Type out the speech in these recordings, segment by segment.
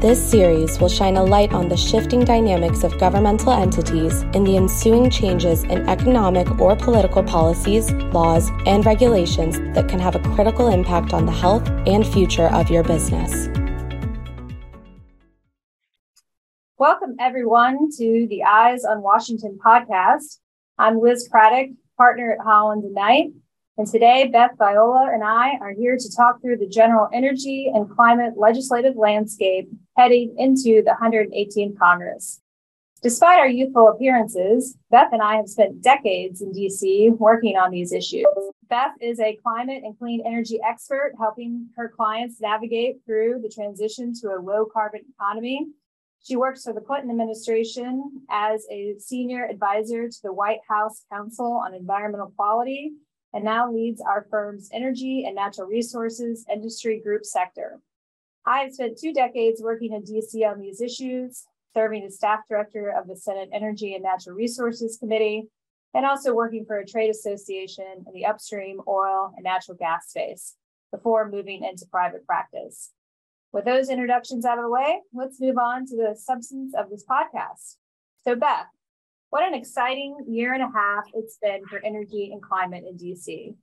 This series will shine a light on the shifting dynamics of governmental entities and the ensuing changes in economic or political policies, laws, and regulations that can have a critical impact on the health and future of your business. Welcome, everyone, to the Eyes on Washington podcast. I'm Liz Craddock, partner at Holland and Knight. And today, Beth Viola and I are here to talk through the general energy and climate legislative landscape heading into the 118th Congress. Despite our youthful appearances, Beth and I have spent decades in DC working on these issues. Beth is a climate and clean energy expert, helping her clients navigate through the transition to a low carbon economy. She works for the Clinton administration as a senior advisor to the White House Council on Environmental Quality and now leads our firm's energy and natural resources industry group sector. I have spent two decades working in DC on these issues, serving as staff director of the Senate Energy and Natural Resources Committee, and also working for a trade association in the upstream oil and natural gas space before moving into private practice. With those introductions out of the way, let's move on to the substance of this podcast. So, Beth, what an exciting year and a half it's been for energy and climate in DC.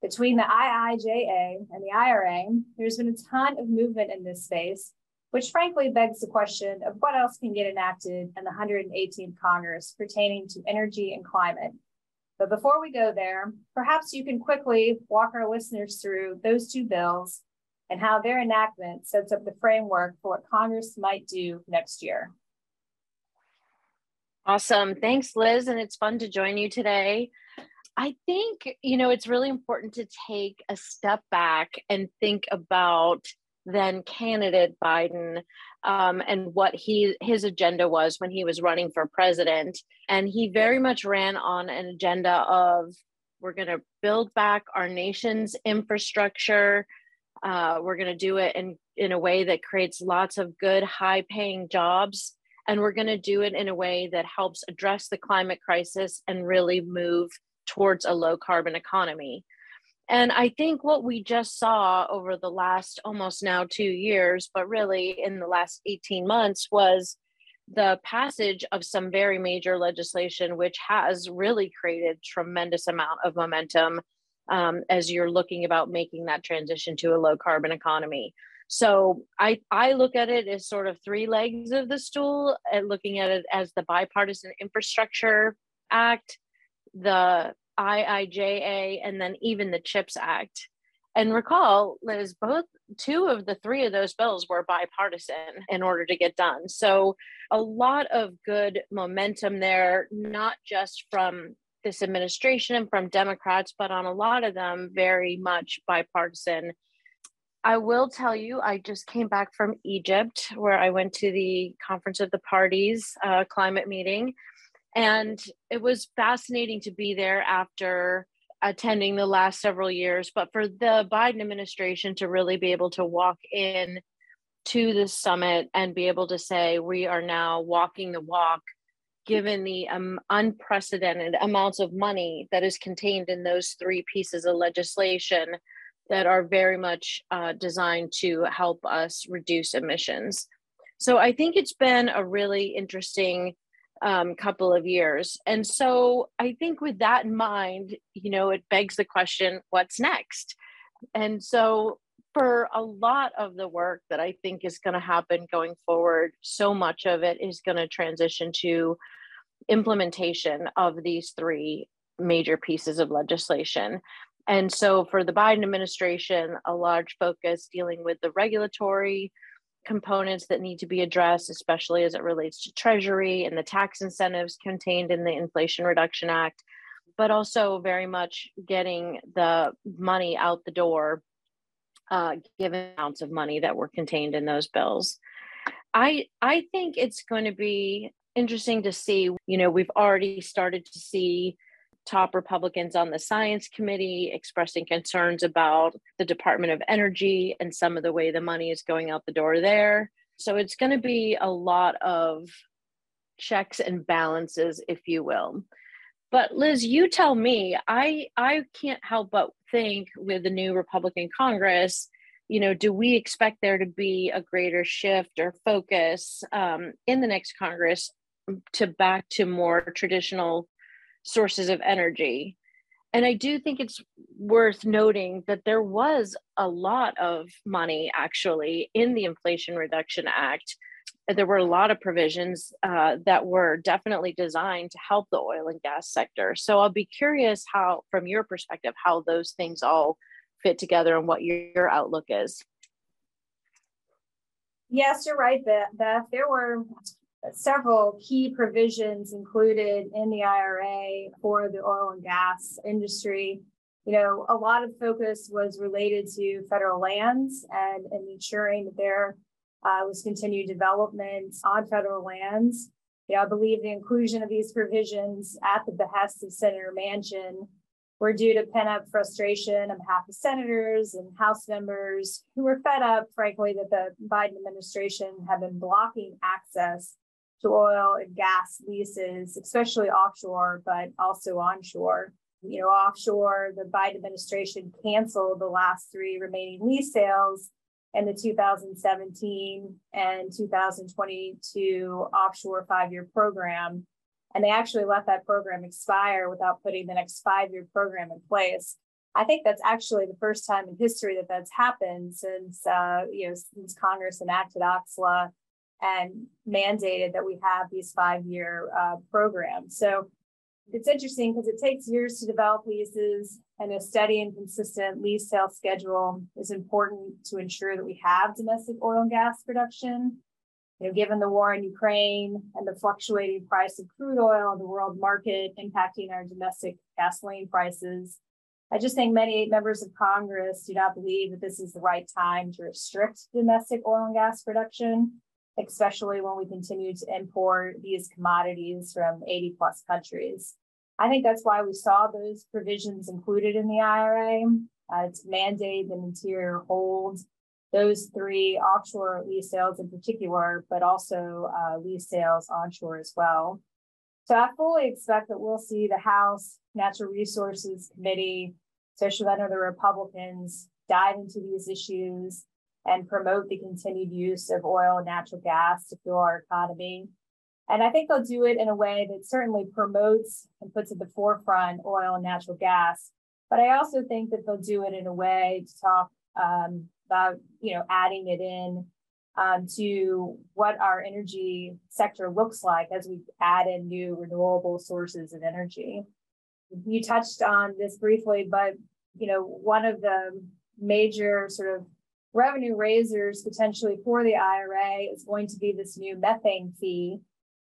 Between the IIJA and the IRA, there's been a ton of movement in this space, which frankly begs the question of what else can get enacted in the 118th Congress pertaining to energy and climate. But before we go there, perhaps you can quickly walk our listeners through those two bills and how their enactment sets up the framework for what Congress might do next year. Awesome. Thanks, Liz. And it's fun to join you today. I think, you know, it's really important to take a step back and think about then candidate Biden um, and what he his agenda was when he was running for president. And he very much ran on an agenda of we're going to build back our nation's infrastructure. Uh, we're going to do it in, in a way that creates lots of good, high paying jobs and we're going to do it in a way that helps address the climate crisis and really move towards a low carbon economy. And I think what we just saw over the last almost now two years, but really in the last 18 months, was the passage of some very major legislation, which has really created tremendous amount of momentum um, as you're looking about making that transition to a low carbon economy. So I I look at it as sort of three legs of the stool, and looking at it as the bipartisan infrastructure act, the IIJA, and then even the CHIPS Act. And recall, Liz, both two of the three of those bills were bipartisan in order to get done. So a lot of good momentum there, not just from this administration and from Democrats, but on a lot of them, very much bipartisan I will tell you, I just came back from Egypt where I went to the Conference of the Parties uh, climate meeting. And it was fascinating to be there after attending the last several years. But for the Biden administration to really be able to walk in to the summit and be able to say, we are now walking the walk, given the um, unprecedented amounts of money that is contained in those three pieces of legislation that are very much uh, designed to help us reduce emissions. So I think it's been a really interesting um, couple of years. And so I think with that in mind, you know, it begs the question what's next? And so for a lot of the work that I think is going to happen going forward, so much of it is going to transition to implementation of these three major pieces of legislation. And so for the Biden administration, a large focus dealing with the regulatory components that need to be addressed, especially as it relates to Treasury and the tax incentives contained in the Inflation Reduction Act, but also very much getting the money out the door, uh, given amounts of money that were contained in those bills. I I think it's going to be interesting to see. You know, we've already started to see top Republicans on the science committee expressing concerns about the Department of Energy and some of the way the money is going out the door there. So it's going to be a lot of checks and balances, if you will. But Liz, you tell me. I I can't help but think with the new Republican Congress, you know, do we expect there to be a greater shift or focus um, in the next Congress to back to more traditional sources of energy? And I do think it's worth noting that there was a lot of money actually in the Inflation Reduction Act there were a lot of provisions uh, that were definitely designed to help the oil and gas sector. So I'll be curious how, from your perspective, how those things all fit together and what your, your outlook is. Yes, you're right, Beth. There were several key provisions included in the IRA for the oil and gas industry. You know, a lot of focus was related to federal lands and, and ensuring that there uh, was continued development on federal lands. You know, I believe the inclusion of these provisions at the behest of Senator Manchin were due to pent up frustration on behalf of senators and House members who were fed up, frankly, that the Biden administration had been blocking access to oil and gas leases, especially offshore, but also onshore. You know, offshore, the Biden administration canceled the last three remaining lease sales and the 2017 and 2022 offshore five year program. And they actually let that program expire without putting the next five year program in place. I think that's actually the first time in history that that's happened since, uh, you know, since Congress enacted OCSLA and mandated that we have these five year uh, programs. So it's interesting because it takes years to develop leases and a steady and consistent lease sale schedule is important to ensure that we have domestic oil and gas production. You know, given the war in Ukraine and the fluctuating price of crude oil on the world market impacting our domestic gasoline prices, I just think many members of Congress do not believe that this is the right time to restrict domestic oil and gas production, especially when we continue to import these commodities from 80 plus countries. I think that's why we saw those provisions included in the IRA. Uh, to mandate the Interior hold those three offshore lease sales in particular, but also uh, lease sales onshore as well. So I fully expect that we'll see the House Natural Resources Committee, especially under the Republicans, dive into these issues and promote the continued use of oil and natural gas to fuel our economy. And I think they'll do it in a way that certainly promotes and puts at the forefront oil and natural gas. But I also think that they'll do it in a way to talk um, about, you know, adding it in um, to what our energy sector looks like as we add in new renewable sources of energy. You touched on this briefly, but you know, one of the major sort of revenue raisers potentially for the IRA is going to be this new methane fee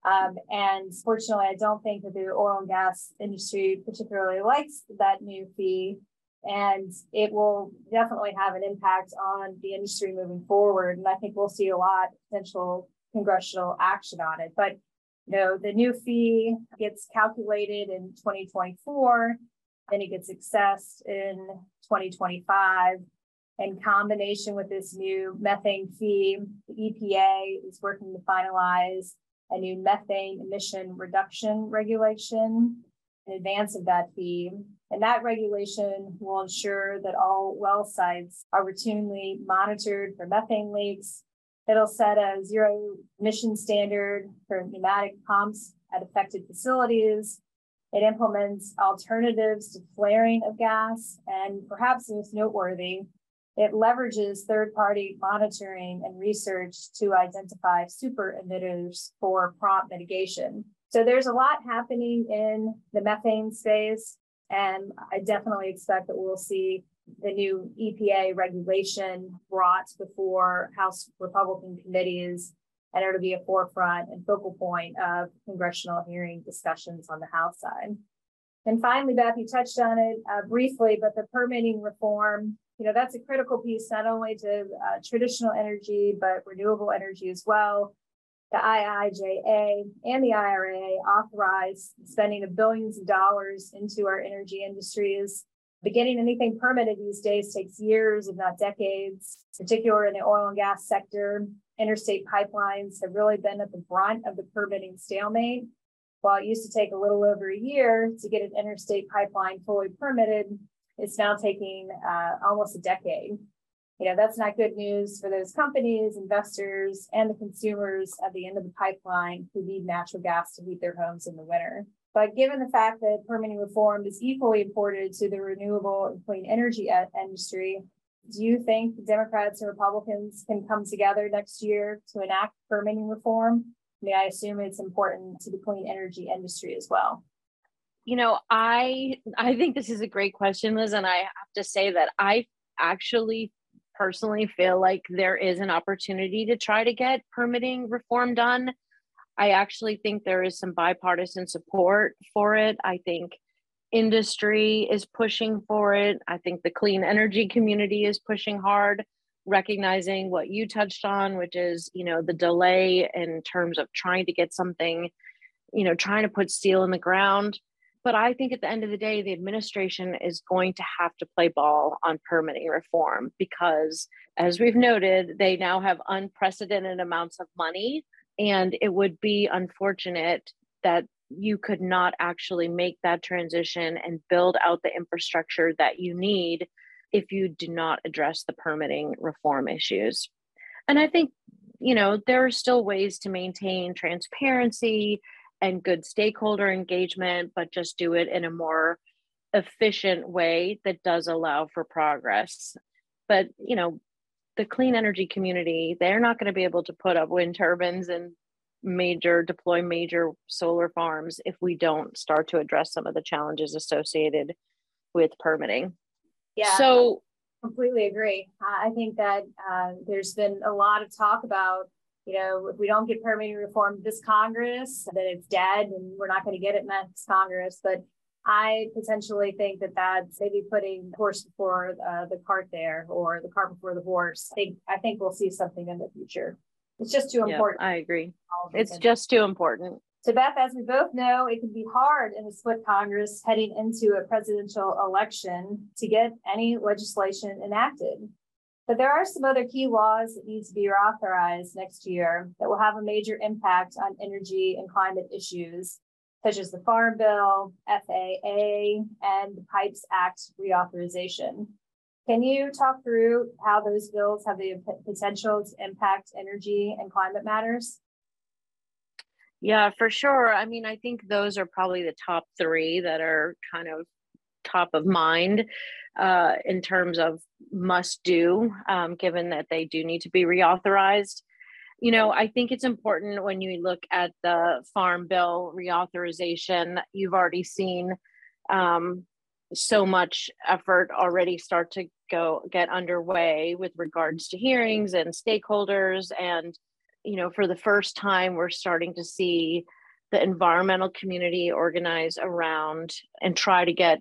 um, and fortunately, I don't think that the oil and gas industry particularly likes that new fee. And it will definitely have an impact on the industry moving forward. And I think we'll see a lot of potential congressional action on it. But you know, the new fee gets calculated in 2024, then it gets assessed in 2025. In combination with this new methane fee, the EPA is working to finalize a new methane emission reduction regulation in advance of that fee. And that regulation will ensure that all well sites are routinely monitored for methane leaks. It'll set a zero emission standard for pneumatic pumps at affected facilities. It implements alternatives to flaring of gas, and perhaps most noteworthy, it leverages third party monitoring and research to identify super emitters for prompt mitigation. So there's a lot happening in the methane space. And I definitely expect that we'll see the new EPA regulation brought before House Republican committees, and it'll be a forefront and focal point of congressional hearing discussions on the House side. And finally, Beth, you touched on it uh, briefly, but the permitting reform you know, that's a critical piece, not only to uh, traditional energy, but renewable energy as well. the IIJA and the IRA authorize spending of billions of dollars into our energy industries. Beginning anything permitted these days takes years, if not decades, particularly in the oil and gas sector. Interstate pipelines have really been at the brunt of the permitting stalemate. While it used to take a little over a year to get an interstate pipeline fully permitted, it's now taking uh, almost a decade. You know that's not good news for those companies investors and the consumers at the end of the pipeline who need natural gas to heat their homes in the winter. But given the fact that permitting reform is equally important to the renewable and clean energy industry do you think democrats and republicans can come together next year to enact permitting reform? I mean i assume it's important to the clean energy industry as well you know i i think this is a great question liz and i have to say that i actually personally feel like there is an opportunity to try to get permitting reform done. I actually think there is some bipartisan support for it. I think industry is pushing for it. I think the clean energy community is pushing hard, recognizing what you touched on, which is, you know, the delay in terms of trying to get something, you know, trying to put steel in the ground. But I think at the end of the day, the administration is going to have to play ball on permitting reform because, as we've noted, they now have unprecedented amounts of money. And it would be unfortunate that you could not actually make that transition and build out the infrastructure that you need if you do not address the permitting reform issues. And I think, you know, there are still ways to maintain transparency and good stakeholder engagement, but just do it in a more efficient way that does allow for progress. But, you know, the clean energy community, they're not going to be able to put up wind turbines and major deploy major solar farms if we don't start to address some of the challenges associated with permitting. Yeah. So completely agree. I think that uh, there's been a lot of talk about you know, if we don't get permitting reform this Congress, then it's dead and we're not going to get it next Congress. But I potentially think that that's maybe putting the horse before uh, the cart there or the cart before the horse. I think, I think we'll see something in the future. It's just too important. I agree. It's just too important. So, Beth, as we both know, it can be hard in a split Congress heading into a presidential election to get any legislation enacted. But there are some other key laws that need to be reauthorized next year that will have a major impact on energy and climate issues, such as the Farm Bill, FAA, and the PIPES Act reauthorization. Can you talk through how those bills have the potential to impact energy and climate matters? Yeah, for sure. I mean, I think those are probably the top three that are kind of top of mind uh, in terms of must do, um, given that they do need to be reauthorized. You know, I think it's important when you look at the Farm Bill reauthorization, you've already seen um, so much effort already start to go get underway with regards to hearings and stakeholders. And, you know, for the first time, we're starting to see the environmental community organize around and try to get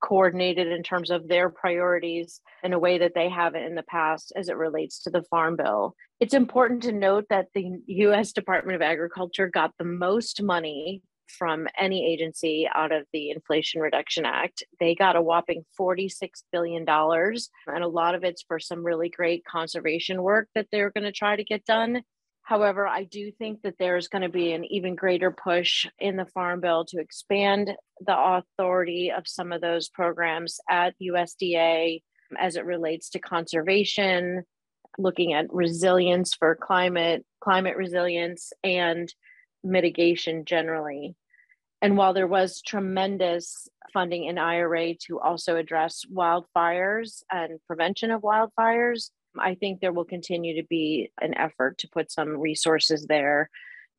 coordinated in terms of their priorities in a way that they haven't in the past as it relates to the Farm Bill. It's important to note that the US Department of Agriculture got the most money from any agency out of the Inflation Reduction Act. They got a whopping $46 billion, and a lot of it's for some really great conservation work that they're going to try to get done. However, I do think that there's going to be an even greater push in the Farm Bill to expand the authority of some of those programs at USDA as it relates to conservation, looking at resilience for climate, climate resilience, and mitigation generally. And while there was tremendous funding in IRA to also address wildfires and prevention of wildfires, I think there will continue to be an effort to put some resources there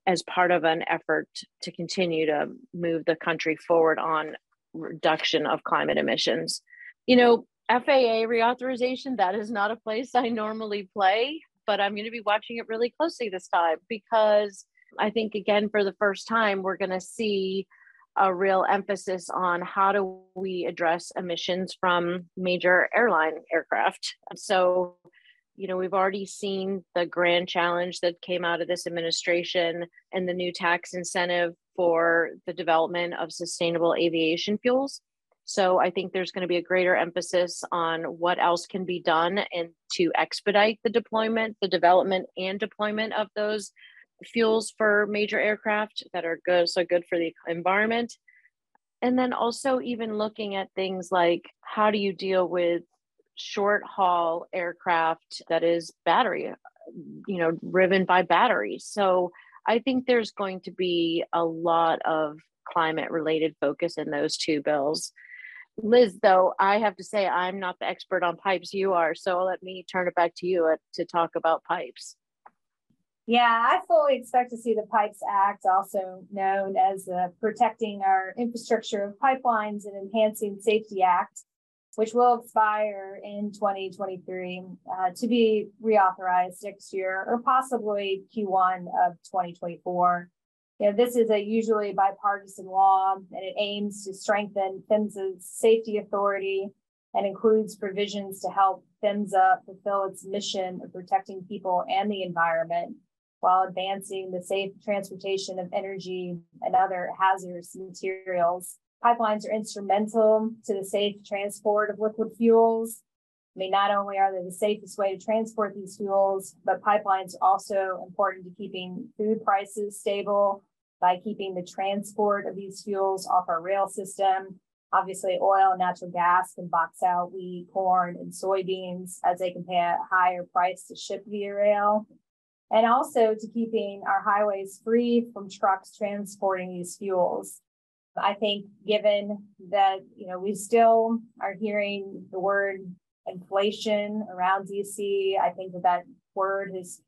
as part of an effort to continue to move the country forward on reduction of climate emissions. You know, FAA reauthorization, that is not a place I normally play, but I'm going to be watching it really closely this time because I think, again, for the first time, we're going to see a real emphasis on how do we address emissions from major airline aircraft. So, you know, we've already seen the grand challenge that came out of this administration and the new tax incentive for the development of sustainable aviation fuels. So I think there's going to be a greater emphasis on what else can be done and to expedite the deployment, the development and deployment of those fuels for major aircraft that are good, so good for the environment. And then also even looking at things like how do you deal with short haul aircraft that is battery, you know, driven by batteries. So I think there's going to be a lot of climate related focus in those two bills. Liz, though, I have to say I'm not the expert on pipes. You are, so let me turn it back to you uh, to talk about pipes. Yeah, I fully expect to see the Pipes Act, also known as the Protecting Our Infrastructure of Pipelines and Enhancing Safety Act, which will expire in 2023 uh, to be reauthorized next year or possibly Q1 of 2024. You know, this is a usually bipartisan law and it aims to strengthen PHMSA's safety authority and includes provisions to help PHMSA fulfill its mission of protecting people and the environment while advancing the safe transportation of energy and other hazardous materials. Pipelines are instrumental to the safe transport of liquid fuels. I mean, not only are they the safest way to transport these fuels, but pipelines are also important to keeping food prices stable by keeping the transport of these fuels off our rail system. Obviously, oil and natural gas can box out wheat, corn, and soybeans as they can pay a higher price to ship via rail. And also to keeping our highways free from trucks transporting these fuels. I think given that, you know, we still are hearing the word inflation around DC, I think that that word is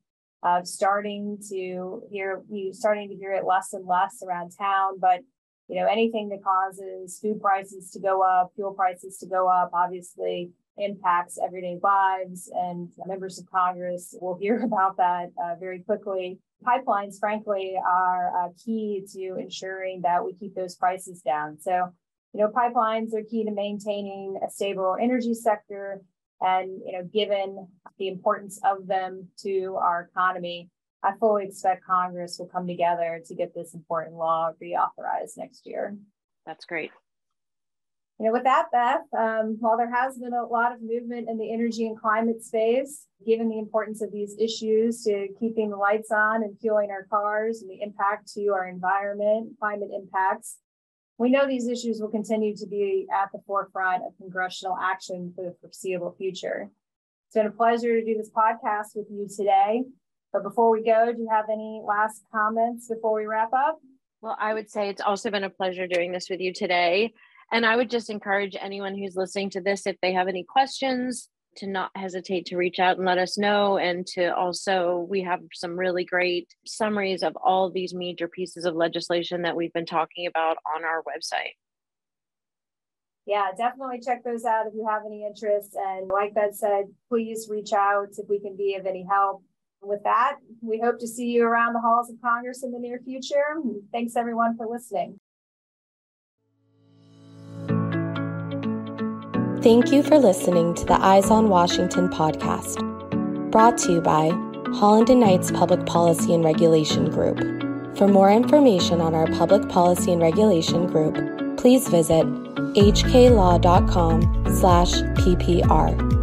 uh, starting to hear you starting to hear it less and less around town. But you know, anything that causes food prices to go up, fuel prices to go up, obviously impacts everyday lives. And members of Congress will hear about that uh, very quickly. Pipelines, frankly, are uh, key to ensuring that we keep those prices down. So, you know, pipelines are key to maintaining a stable energy sector. And, you know, given the importance of them to our economy, I fully expect Congress will come together to get this important law reauthorized next year. That's great you know, with that, Beth, um, while there has been a lot of movement in the energy and climate space, given the importance of these issues to keeping the lights on and fueling our cars and the impact to our environment, climate impacts, we know these issues will continue to be at the forefront of congressional action for the foreseeable future. It's been a pleasure to do this podcast with you today. But before we go, do you have any last comments before we wrap up? Well, I would say it's also been a pleasure doing this with you today. And I would just encourage anyone who's listening to this, if they have any questions, to not hesitate to reach out and let us know. And to also, we have some really great summaries of all of these major pieces of legislation that we've been talking about on our website. Yeah, definitely check those out if you have any interest. And like Beth said, please reach out if we can be of any help. With that, we hope to see you around the halls of Congress in the near future. Thanks everyone for listening. Thank you for listening to the Eyes on Washington podcast, brought to you by Holland and Knights Public Policy and Regulation Group. For more information on our public policy and regulation group, please visit hklaw.com/ppr.